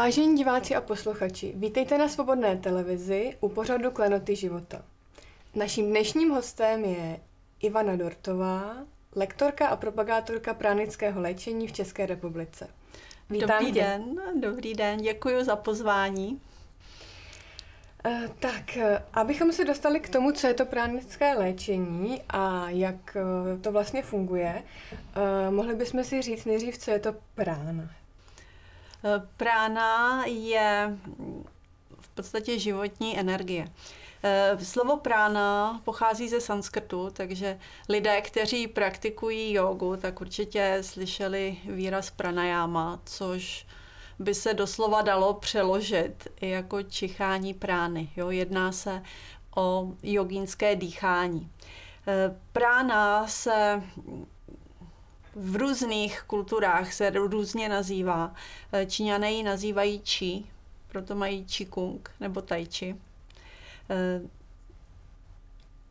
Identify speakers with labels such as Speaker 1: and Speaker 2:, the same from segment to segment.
Speaker 1: Vážení diváci a posluchači, vítejte na Svobodné televizi u pořadu Klenoty života. Naším dnešním hostem je Ivana Dortová, lektorka a propagátorka pránického léčení v České republice.
Speaker 2: Vítám dobrý tě. den, dobrý den, děkuji za pozvání.
Speaker 1: Uh, tak, eh, abychom se dostali k tomu, co je to pránické léčení a jak uh, to vlastně funguje, mohli bychom si říct nejdřív, co je to prána.
Speaker 2: Prána je v podstatě životní energie. Slovo prána pochází ze sanskrtu, takže lidé, kteří praktikují jogu, tak určitě slyšeli výraz pranayama, což by se doslova dalo přeložit jako čichání prány. Jo? Jedná se o jogínské dýchání. Prána se v různých kulturách se různě nazývá. Číňané ji nazývají čí, proto mají čikung nebo tai chi.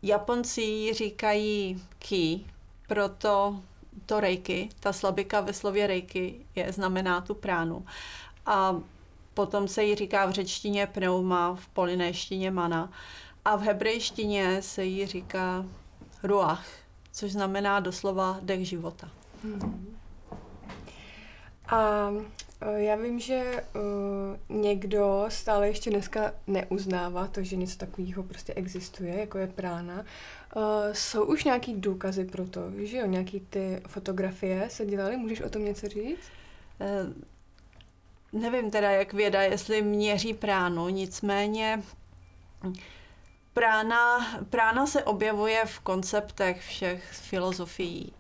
Speaker 2: Japonci ji říkají ki, proto to rejky, ta slabika ve slově rejky je, znamená tu pránu. A potom se jí říká v řečtině pneuma, v polinéštině mana. A v hebrejštině se jí říká ruach, což znamená doslova dech života. Hmm.
Speaker 1: A e, já vím, že uh, někdo stále ještě dneska neuznává to, že něco takového prostě existuje, jako je prána. Uh, jsou už nějaký důkazy pro to, že jo, nějaký ty fotografie se dělaly, můžeš o tom něco říct?
Speaker 2: Uh, nevím teda, jak věda, jestli měří pránu, nicméně prána, prána se objevuje v konceptech všech filozofií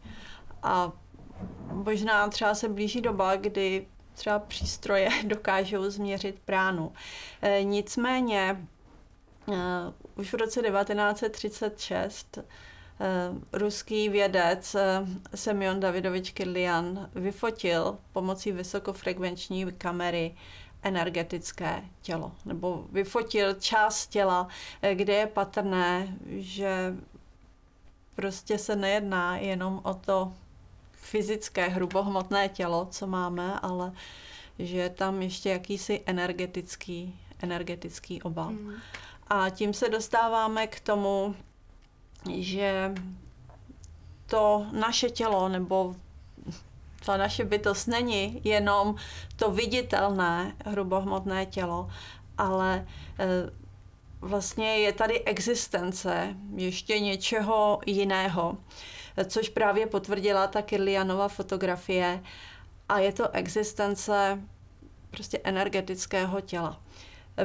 Speaker 2: a možná třeba se blíží doba, kdy třeba přístroje dokážou změřit pránu. E, nicméně e, už v roce 1936 e, ruský vědec Semyon Davidovič Kirlian vyfotil pomocí vysokofrekvenční kamery energetické tělo, nebo vyfotil část těla, kde je patrné, že prostě se nejedná jenom o to fyzické, hrubohmotné tělo, co máme, ale že je tam ještě jakýsi energetický, energetický obal. Mm. A tím se dostáváme k tomu, že to naše tělo nebo ta naše bytost není jenom to viditelné hrubohmotné tělo, ale e, vlastně je tady existence ještě něčeho jiného což právě potvrdila ta Kirlianova fotografie a je to existence prostě energetického těla.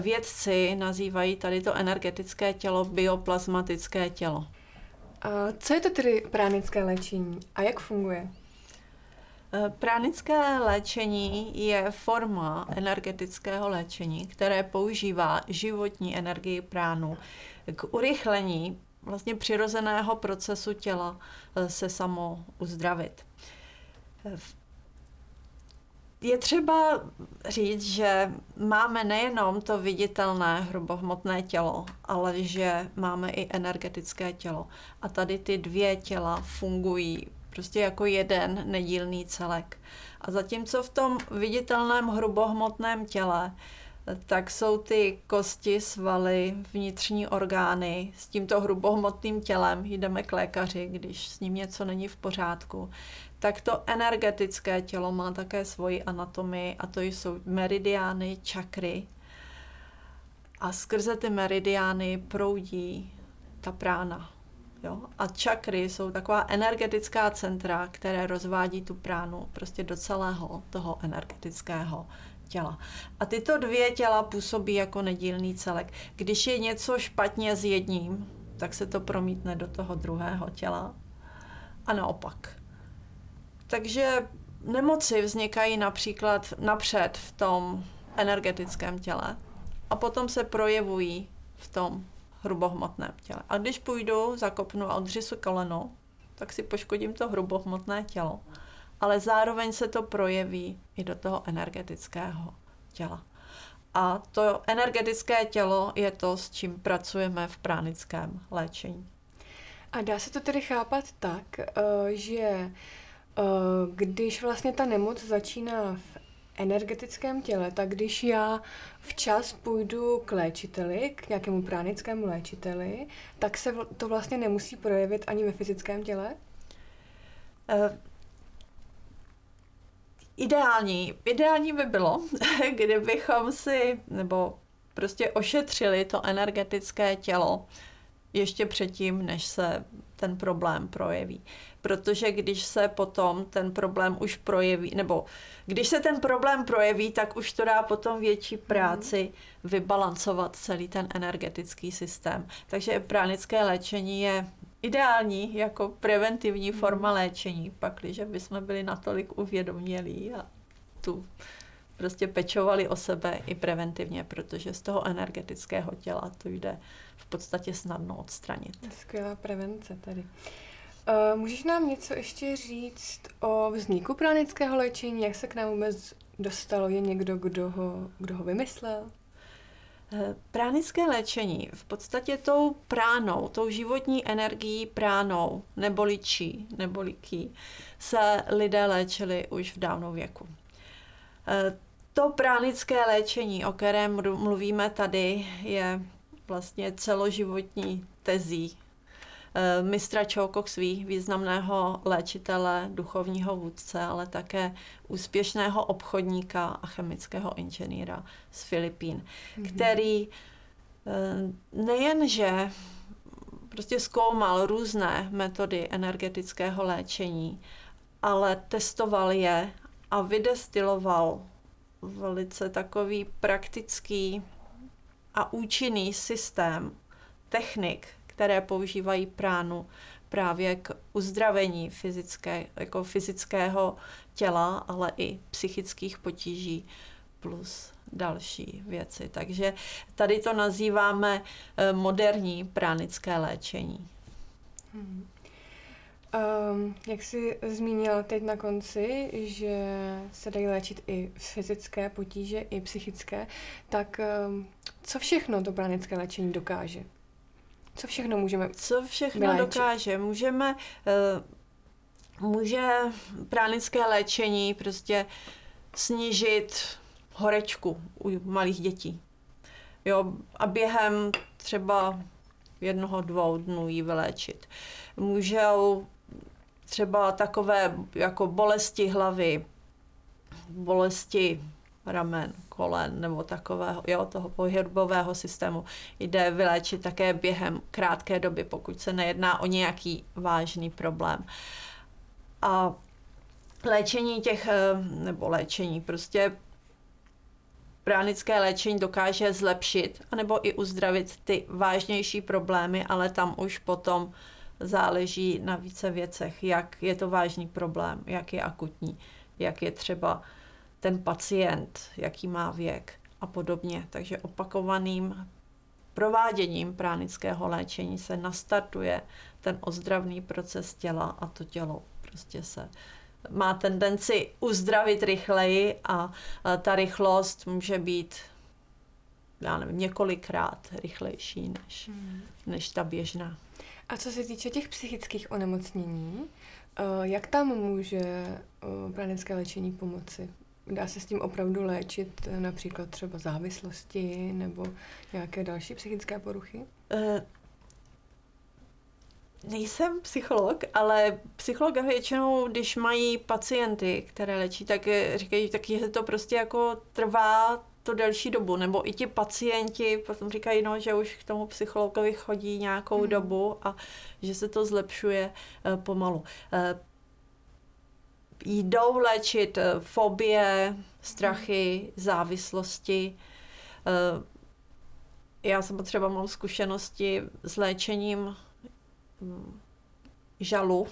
Speaker 2: Vědci nazývají tady to energetické tělo bioplazmatické tělo.
Speaker 1: A co je to tedy pránické léčení a jak funguje?
Speaker 2: Pránické léčení je forma energetického léčení, které používá životní energii pránu k urychlení vlastně přirozeného procesu těla eh, se samo uzdravit. Je třeba říct, že máme nejenom to viditelné hrubohmotné tělo, ale že máme i energetické tělo. A tady ty dvě těla fungují prostě jako jeden nedílný celek. A zatímco v tom viditelném hrubohmotném těle tak jsou ty kosti, svaly, vnitřní orgány s tímto hrubohmotným tělem, jdeme k lékaři, když s ním něco není v pořádku, tak to energetické tělo má také svoji anatomii a to jsou meridiány, čakry. A skrze ty meridiány proudí ta prána. Jo? A čakry jsou taková energetická centra, které rozvádí tu pránu prostě do celého toho energetického těla. A tyto dvě těla působí jako nedílný celek. Když je něco špatně s jedním, tak se to promítne do toho druhého těla a naopak. Takže nemoci vznikají například napřed v tom energetickém těle a potom se projevují v tom hrubohmotném těle. A když půjdu, zakopnu a odřisu koleno, tak si poškodím to hrubohmotné tělo ale zároveň se to projeví i do toho energetického těla. A to energetické tělo je to, s čím pracujeme v pránickém léčení.
Speaker 1: A dá se to tedy chápat tak, eh, že eh, když vlastně ta nemoc začíná v energetickém těle, tak když já včas půjdu k léčiteli, k nějakému pránickému léčiteli, tak se to vlastně nemusí projevit ani ve fyzickém těle? Uh,
Speaker 2: ideální, ideální by bylo, kdybychom si, nebo prostě ošetřili to energetické tělo ještě předtím, než se ten problém projeví. Protože když se potom ten problém už projeví, nebo když se ten problém projeví, tak už to dá potom větší mhm. práci vybalancovat celý ten energetický systém. Takže pránické léčení je ideální jako preventivní mhm. forma léčení, pak, když bychom byli natolik uvědomělí a tu prostě pečovali o sebe i preventivně, protože z toho energetického těla to jde v podstatě snadno odstranit.
Speaker 1: Skvělá prevence tady. Uh, můžeš nám něco ještě říct o vzniku pránického léčení? Jak se k nám vůbec dostalo? Je někdo, kdo ho, kdo ho vymyslel?
Speaker 2: Eh, pránické léčení v podstatě tou pránou, tou životní energií pránou, neboli čí, neboli ký, se lidé léčili už v dávnou věku. Eh, to pránické léčení, o kterém mluvíme tady, je vlastně celoživotní tezí eh, mistra Čoukoksví, významného léčitele, duchovního vůdce, ale také úspěšného obchodníka a chemického inženýra z Filipín, mm-hmm. který eh, nejenže prostě zkoumal různé metody energetického léčení, ale testoval je a vydestiloval velice takový praktický a účinný systém technik, které používají pránu právě k uzdravení fyzické, jako fyzického těla, ale i psychických potíží plus další věci. Takže tady to nazýváme eh, moderní pránické léčení. Hmm.
Speaker 1: Um, jak jsi zmínila teď na konci, že se dají léčit i fyzické potíže, i psychické, tak um, co všechno to pranické léčení dokáže? Co všechno můžeme
Speaker 2: Co všechno vyléčit? dokáže? Můžeme, uh, může pránické léčení prostě snížit horečku u malých dětí. Jo, a během třeba jednoho, dvou dnů ji vyléčit. Můžou třeba takové jako bolesti hlavy, bolesti ramen, kolen nebo takového, jo, toho pohybového systému jde vyléčit také během krátké doby, pokud se nejedná o nějaký vážný problém. A léčení těch, eh, nebo léčení, prostě pránické léčení dokáže zlepšit anebo i uzdravit ty vážnější problémy, ale tam už potom záleží na více věcech, jak je to vážný problém, jak je akutní, jak je třeba ten pacient, jaký má věk a podobně. Takže opakovaným prováděním pránického léčení se nastartuje ten ozdravný proces těla a to tělo prostě se má tendenci uzdravit rychleji a ta rychlost může být já nevím, několikrát rychlejší než, hmm. než ta běžná.
Speaker 1: A co se týče těch psychických onemocnění, eh, jak tam může eh, pranické léčení pomoci? Dá se s tím opravdu léčit eh, například třeba závislosti nebo nějaké další psychické poruchy? Uh,
Speaker 2: nejsem psycholog, ale psycholog většinou, když mají pacienty, které léčí, tak říkají, tak že to prostě jako trvá to delší dobu, nebo i ti pacienti potom říkají, no, že už k tomu psychologovi chodí nějakou mm. dobu a že se to zlepšuje uh, pomalu. Uh, jdou léčit uh, fobie, strachy, mm. závislosti. Já jsem třeba mám zkušenosti s léčením um, žalu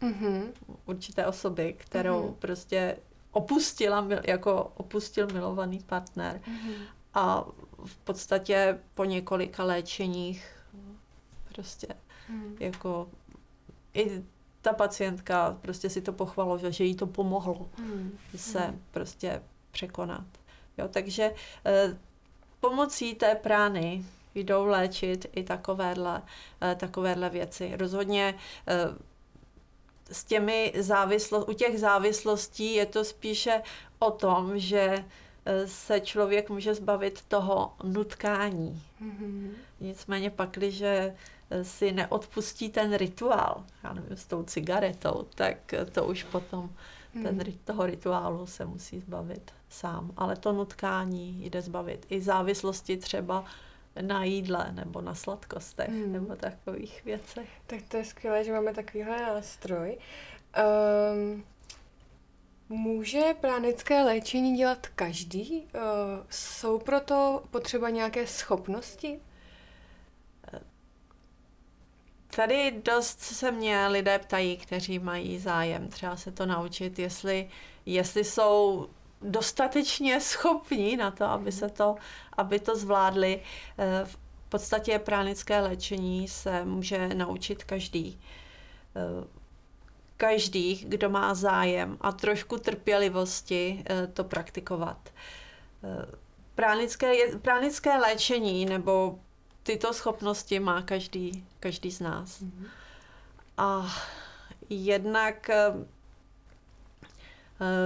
Speaker 2: mm-hmm. určité osoby, kterou mm-hmm. prostě opustila, jako opustil milovaný partner. Mm-hmm. A v podstatě po několika léčeních prostě mm. jako i ta pacientka prostě si to pochvalovala, že jí to pomohlo mm. se mm. prostě překonat. Jo, takže eh, pomocí té prány jdou léčit i takovéhle, eh, takovéhle věci. Rozhodně eh, s těmi závislo, u těch závislostí je to spíše o tom, že eh, se člověk může zbavit toho nutkání. Mm-hmm. Nicméně pak, když si neodpustí ten rituál, já nevím, s tou cigaretou, tak to už potom ten, hmm. toho rituálu se musí zbavit sám. Ale to nutkání jde zbavit. I závislosti třeba na jídle nebo na sladkostech hmm. nebo takových věcech.
Speaker 1: Tak to je skvělé, že máme takovýhle nástroj. Um, může pránické léčení dělat každý? Uh, jsou proto potřeba nějaké schopnosti?
Speaker 2: Tady dost se mě lidé ptají, kteří mají zájem třeba se to naučit, jestli, jestli jsou dostatečně schopní na to, aby se to, aby to zvládli. Eh, v podstatě pránické léčení se může naučit každý. Eh, každý, kdo má zájem a trošku trpělivosti eh, to praktikovat. Pránické, pránické léčení nebo tyto schopnosti má každý, každý z nás. Mm-hmm. A jednak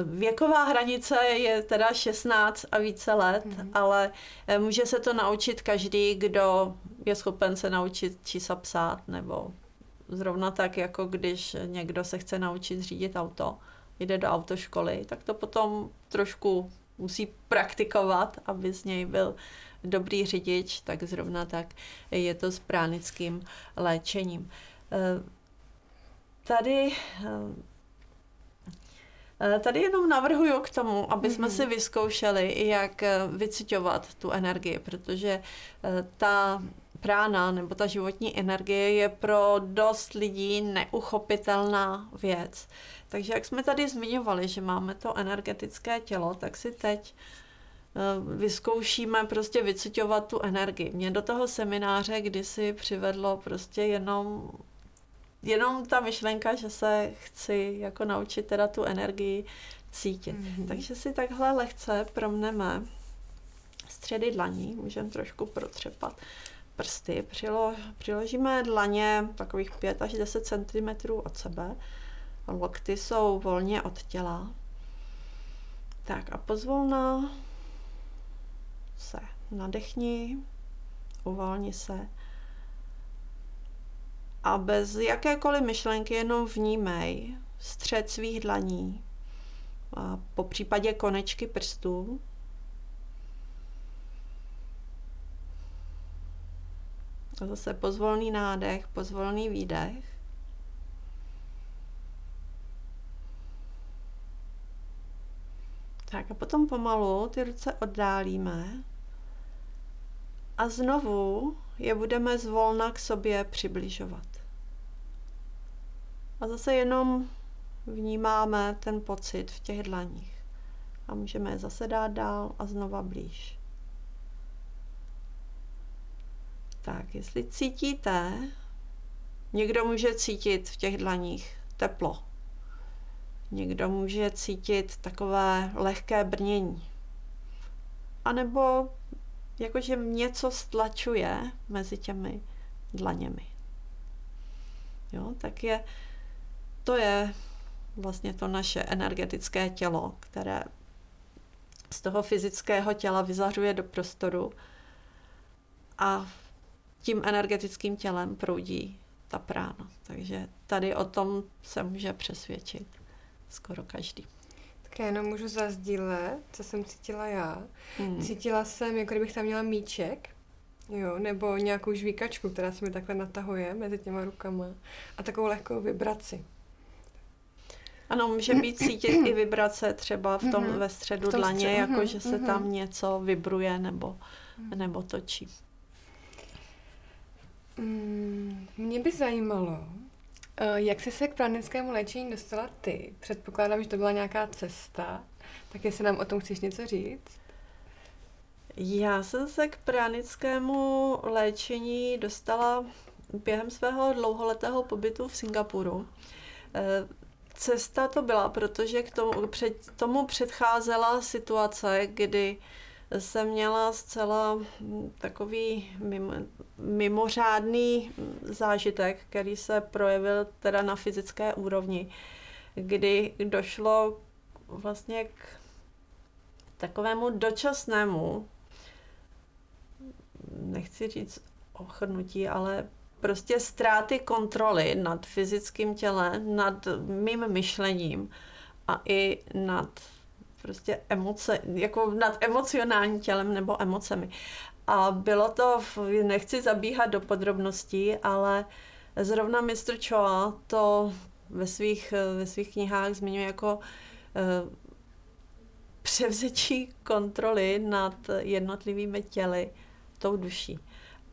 Speaker 2: Věková hranice je teda 16 a více let, mm-hmm. ale eh, může se to naučit každý, kdo je schopen se naučit čísla psát, nebo zrovna tak, jako když někdo se chce naučit řídit auto, jde do autoškoly, tak to potom trošku musí praktikovat, aby z něj byl dobrý řidič, tak zrovna tak je to s pránickým léčením. Eh, tady eh, Tady jenom navrhuju k tomu, aby jsme mm-hmm. si vyzkoušeli, jak eh, vycitovat tu energii, protože ta prána nebo ta životní energie je pro dost lidí neuchopitelná věc. Takže jak jsme tady zmiňovali, že máme to energetické tělo, tak si teď Eh, vyzkoušíme prostě vycitovat tu energii. Mě do toho semináře kdysi přivedlo prostě jenom jenom ta myšlenka, že se chci jako naučit teda tu energii cítit. Mm-hmm. Takže si takhle lehce promneme středy dlaní, můžeme trošku protřepat prsty, Přilo, přiložíme dlaně takových 5 až 10 cm od sebe, lokty jsou volně od těla. Tak a pozvolna se nadechni, uvolni se a bez jakékoliv myšlenky jenom vnímej střed svých dlaní a po případě konečky prstů. A zase pozvolný nádech, pozvolný výdech. Tak a potom pomalu ty ruce oddálíme a znovu je budeme zvolna k sobě přibližovat. A zase jenom vnímáme ten pocit v těch dlaních. A můžeme je zase dát dál a znova blíž. Tak, jestli cítíte, někdo může cítit v těch dlaních teplo. Někdo může cítit takové lehké brnění. A nebo jakože něco stlačuje mezi těmi dlaněmi. Jo, tak je, to je vlastně to naše energetické tělo, které z toho fyzického těla vyzařuje do prostoru a tím energetickým tělem proudí ta prána. Takže tady o tom se může přesvědčit skoro každý.
Speaker 1: Tak já jenom můžu zazdílet, co jsem cítila já. Hmm. Cítila jsem, jako kdybych tam měla míček, jo, nebo nějakou žvíkačku, která se mi takhle natahuje mezi těma rukama a takovou lehkou vibraci.
Speaker 2: Ano, může být cítit i vibrace třeba v tom mm-hmm. ve středu v tom dlaně, střed, jako mm-hmm. že se tam něco vibruje nebo, nebo točí.
Speaker 1: Mm, mě by zajímalo, Eh, jak jsi se k pranickému léčení dostala ty? Předpokládám, že to byla nějaká cesta. Tak jestli nám o tom chceš něco říct?
Speaker 2: Já jsem se k pranickému léčení dostala během svého dlouholetého pobytu v Singapuru. Cesta to byla, protože k tomu, před, tomu předcházela situace, kdy jsem měla zcela takový mimořádný zážitek, který se projevil teda na fyzické úrovni, kdy došlo vlastně k takovému dočasnému, nechci říct ochrnutí, ale prostě ztráty kontroly nad fyzickým tělem, nad mým myšlením a i nad prostě emoce, jako nad emocionálním tělem nebo emocemi. A bylo to, nechci zabíhat do podrobností, ale zrovna Mr. Choa to ve svých, ve svých knihách zmiňuje jako uh, převzetí kontroly nad jednotlivými těly tou duší.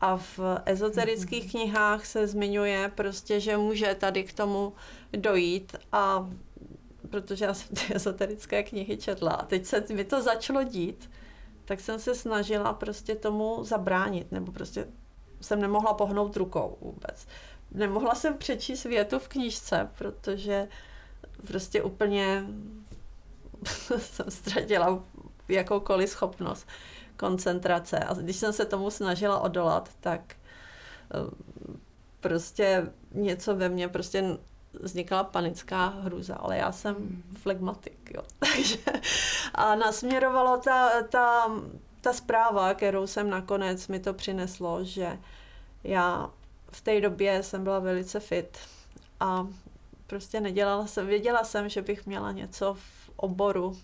Speaker 2: A v ezoterických mm-hmm. knihách se zmiňuje prostě, že může tady k tomu dojít a protože já jsem ty ezoterické knihy četla a teď se mi to začalo dít, tak jsem se snažila prostě tomu zabránit, nebo prostě jsem nemohla pohnout rukou vůbec. Nemohla jsem přečíst větu v knížce, protože prostě úplně jsem ztratila jakoukoliv schopnost koncentrace. A když jsem se tomu snažila odolat, tak eh, prostě něco ve mně prostě vznikla panická hruza, ale já jsem hmm. flegmatik, jo. Takže a nasměrovalo ta, ta, ta zpráva, kterou jsem nakonec mi to přineslo, že já v té době jsem byla velice fit a prostě nedělala jsem, věděla jsem, že bych měla něco v oboru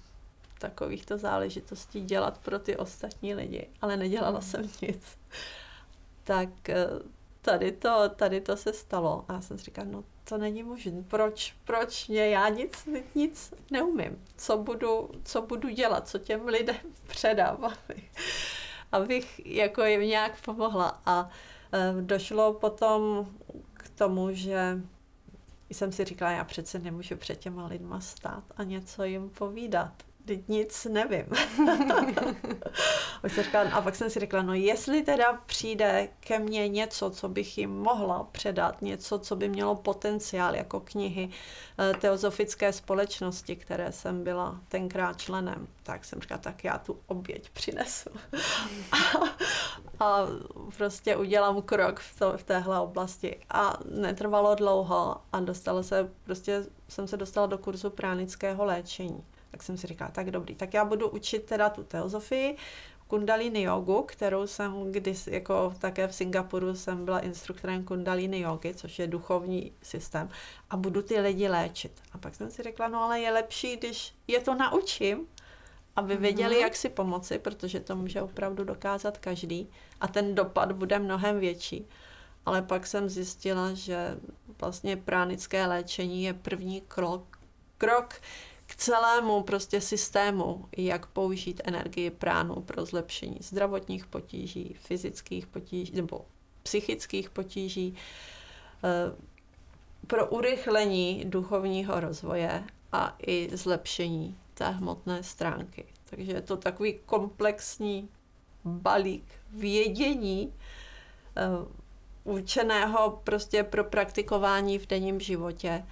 Speaker 2: takovýchto záležitostí dělat pro ty ostatní lidi, ale nedělala hmm. jsem nic. Tak eh, tady to, tady to se stalo a já jsem si říkala, no to není možné. Proč, proč mě, já nic, nic neumím. Co budu, co budu dělat, co těm lidem předám, abych, abych jako jim nějak pomohla. A e, došlo potom k tomu, že jsem si říkala, já přece nemůžu před těma lidma stát a něco jim povídat teď nic nevím. a pak jsem si řekla, no jestli teda přijde ke mně něco, co bych jim mohla předat, něco, co by mělo potenciál jako knihy eh, teozofické společnosti, které jsem byla tenkrát členem, tak jsem říkala, tak já tu oběť přinesu. a, a prostě udělám krok v, to, v téhle oblasti. A netrvalo dlouho a dostala se, prostě jsem se dostala do kurzu pránického léčení. Tak jsem si říkala, tak dobrý, tak já budu učit teda tu teozofii, kundalini jogu, kterou jsem když jako také v Singapuru jsem byla instruktorem kundalini jogy, což je duchovní systém a budu ty lidi léčit. A pak jsem si řekla, no ale je lepší, když je to naučím, aby věděli, mm-hmm. jak si pomoci, protože to může opravdu dokázat každý a ten dopad bude mnohem větší. Ale pak jsem zjistila, že vlastně pránické léčení je první krok, krok k celému prostě systému, jak použít energii pránu pro zlepšení zdravotních potíží, fyzických potíží nebo psychických potíží, eh, pro urychlení duchovního rozvoje a i zlepšení té hmotné stránky. Takže je to takový komplexní balík vědění uh, určeného prostě pro praktikování v denním životě,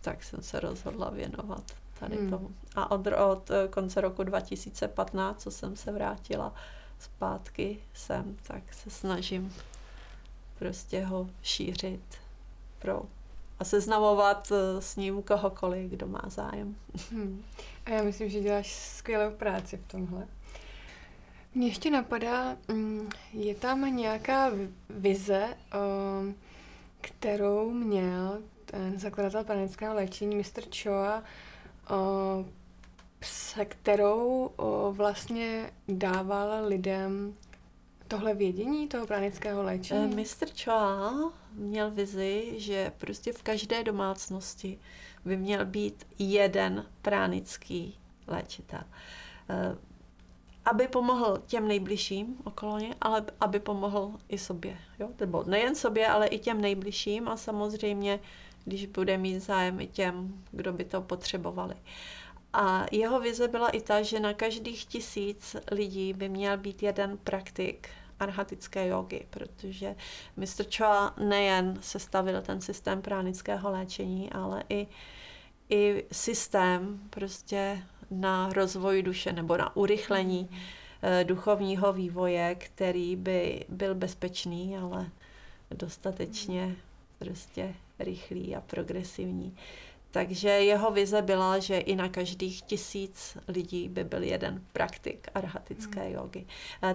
Speaker 2: tak jsem se rozhodla věnovat tady hmm. tomu. A od, od eh, konce roku 2015, co jsem se vrátila zpátky sem, tak se snažím prostě ho šířit pro a seznamovat eh, s ním kohokoliv, kdo má zájem.
Speaker 1: Hmm. A já myslím, že děláš skvělou práci v tomhle. Mně ještě napadá, mm, je tam nějaká vize, ehm, kterou měl ten zakladatel panického léčení, Mr. Choa, se kterou vlastně dával lidem tohle vědění toho pranického léčení?
Speaker 2: Eh, Mr. Choa měl vizi, že prostě v každé domácnosti by měl být jeden pránický léčitel. Eh, aby pomohl těm nejbližším okolo ně, ale aby pomohl i sobě. Jo? Nebo nejen sobě, ale i těm nejbližším a samozřejmě když bude mít zájem i těm, kdo by to potřebovali. A jeho vize byla i ta, že na každých tisíc lidí by měl být jeden praktik arhatické jogy, protože Mr. Choa nejen sestavil ten systém pránického léčení, ale i, i systém prostě na rozvoj duše nebo na urychlení eh, duchovního vývoje, který by byl bezpečný, ale dostatečně prostě rychlý a progresivní. Takže jeho vize byla, že i na každých tisíc lidí by byl jeden praktik arhatické hmm. jogy.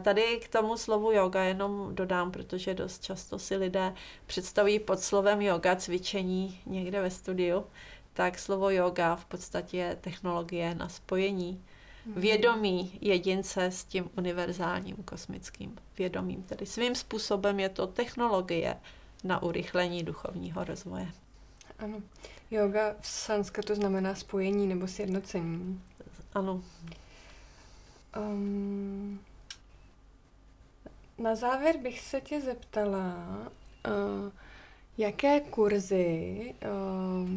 Speaker 2: Tady k tomu slovu yoga jenom dodám, protože dost často si lidé představují pod slovem yoga cvičení někde ve studiu, tak slovo yoga v podstatě je technologie na spojení hmm. vědomí jedince s tím univerzálním kosmickým vědomím. Tedy svým způsobem je to technologie na urychlení duchovního rozvoje.
Speaker 1: Ano. Yoga v sanskrtu znamená spojení nebo sjednocení.
Speaker 2: Ano.
Speaker 1: Um, na závěr bych se tě zeptala, uh, jaké kurzy uh,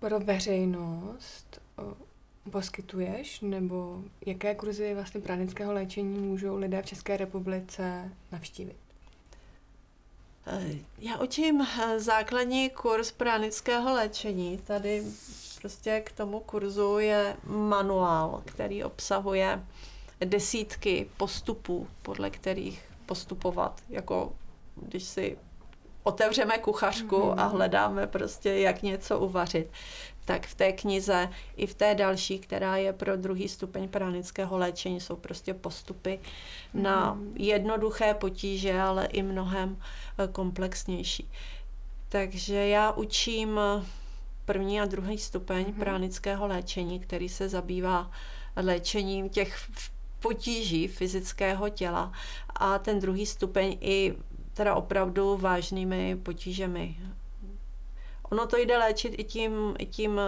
Speaker 1: pro veřejnost uh, poskytuješ, nebo jaké kurzy vlastně pranického léčení můžou lidé v České republice navštívit?
Speaker 2: Já učím eh, základní kurz pranického léčení. Tady prostě k tomu kurzu je manuál, který obsahuje desítky postupů, podle kterých postupovat, jako když si otevřeme kuchařku mm-hmm. a hledáme prostě, jak něco uvařit tak v té knize i v té další, která je pro druhý stupeň pranického léčení, jsou prostě postupy mm. na mhm. jednoduché potíže, ale i mnohem eh, komplexnější. Takže já učím první a druhý stupeň mm. pranického léčení, který se zabývá léčením těch potíží fyzického těla a ten druhý stupeň i teda opravdu vážnými potížemi. Ono to jde léčit i tím, i tím,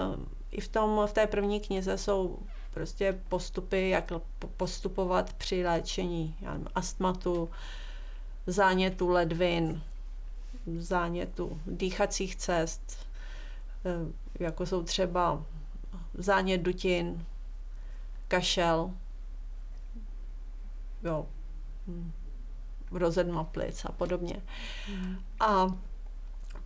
Speaker 2: i v, tom, v té první knize jsou prostě postupy, jak postupovat při léčení nevím, astmatu, zánětu ledvin, zánětu dýchacích cest, eh, jako jsou třeba zánět dutin, kašel, jo, hm, rozedma plic a podobně. Mm. A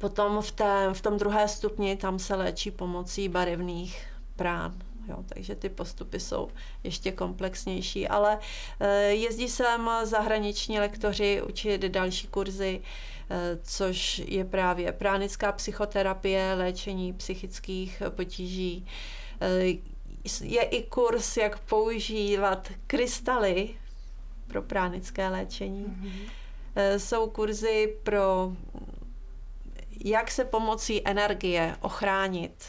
Speaker 2: Potom v, té, v tom druhé stupni tam se léčí pomocí barevných prán. Jo, takže ty postupy jsou ještě komplexnější, ale e, jezdí sem zahraniční lektoři učit další kurzy, e, což je právě pránická psychoterapie, léčení psychických potíží. E, je i kurz, jak používat krystaly pro pránické léčení. Mm-hmm. Jsou kurzy pro jak se pomocí energie ochránit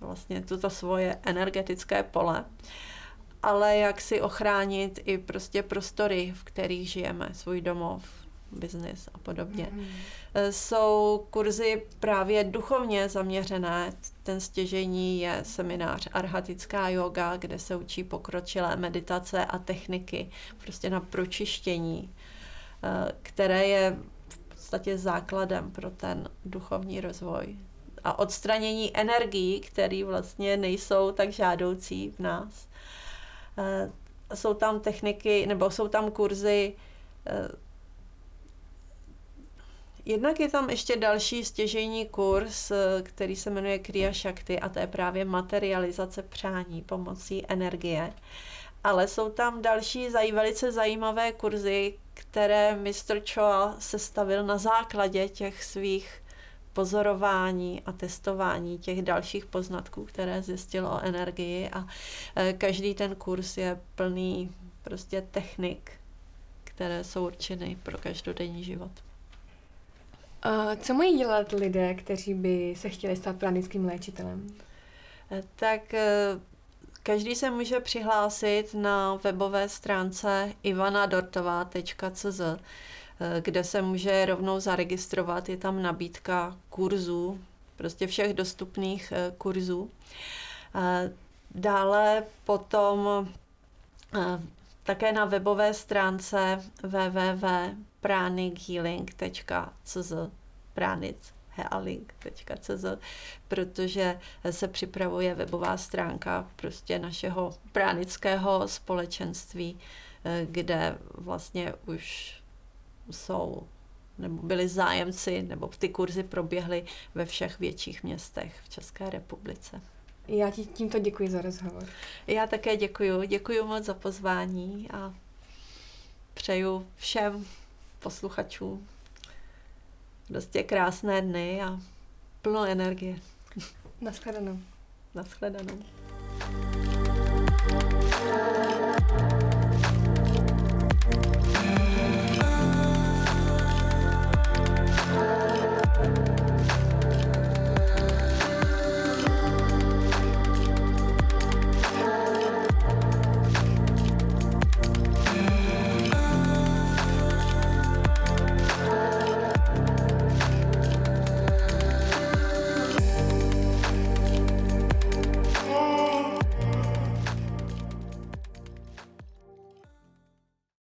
Speaker 2: vlastně tuto svoje energetické pole, ale jak si ochránit i prostě prostory, v kterých žijeme, svůj domov, biznis a podobně. Mm. Jsou kurzy právě duchovně zaměřené. Ten stěžení je seminář Arhatická yoga, kde se učí pokročilé meditace a techniky prostě na pročištění, eh, které je podstatě základem pro ten duchovní rozvoj. A odstranění energií, které vlastně nejsou tak žádoucí v nás. Eh, jsou tam techniky, nebo jsou tam kurzy, eh, Jednak je tam ještě další stěžejní kurz, eh, který se jmenuje Kriya Shakti a to je právě materializace přání pomocí energie. Ale jsou tam další zaj, velice zajímavé kurzy, které mistr Choa sestavil na základě těch svých pozorování a testování těch dalších poznatků, které zjistil o energii a e, každý ten kurz je plný prostě technik, které jsou určeny pro každodenní život.
Speaker 1: A co mají dělat lidé, kteří by se chtěli stát pranickým léčitelem?
Speaker 2: E, tak e, Každý se může přihlásit na webové stránce ivanadortová.cz, eh, kde se může rovnou zaregistrovat. Je tam nabídka kurzů, prostě všech dostupných eh, kurzů. Eh, dále potom také na webové stránce www.pranikhealing.cz pranic healink.cz, protože se připravuje webová stránka prostě našeho pránického společenství, eh, kde vlastně už jsou nebo byli zájemci, nebo ty kurzy proběhly ve všech větších městech v České republice.
Speaker 1: Já ti tímto děkuji za rozhovor.
Speaker 2: Já také děkuji. Děkuji moc za pozvání a přeju všem posluchačům prostě krásné dny a plno energie.
Speaker 1: Naschledanou.
Speaker 2: Naschledanou.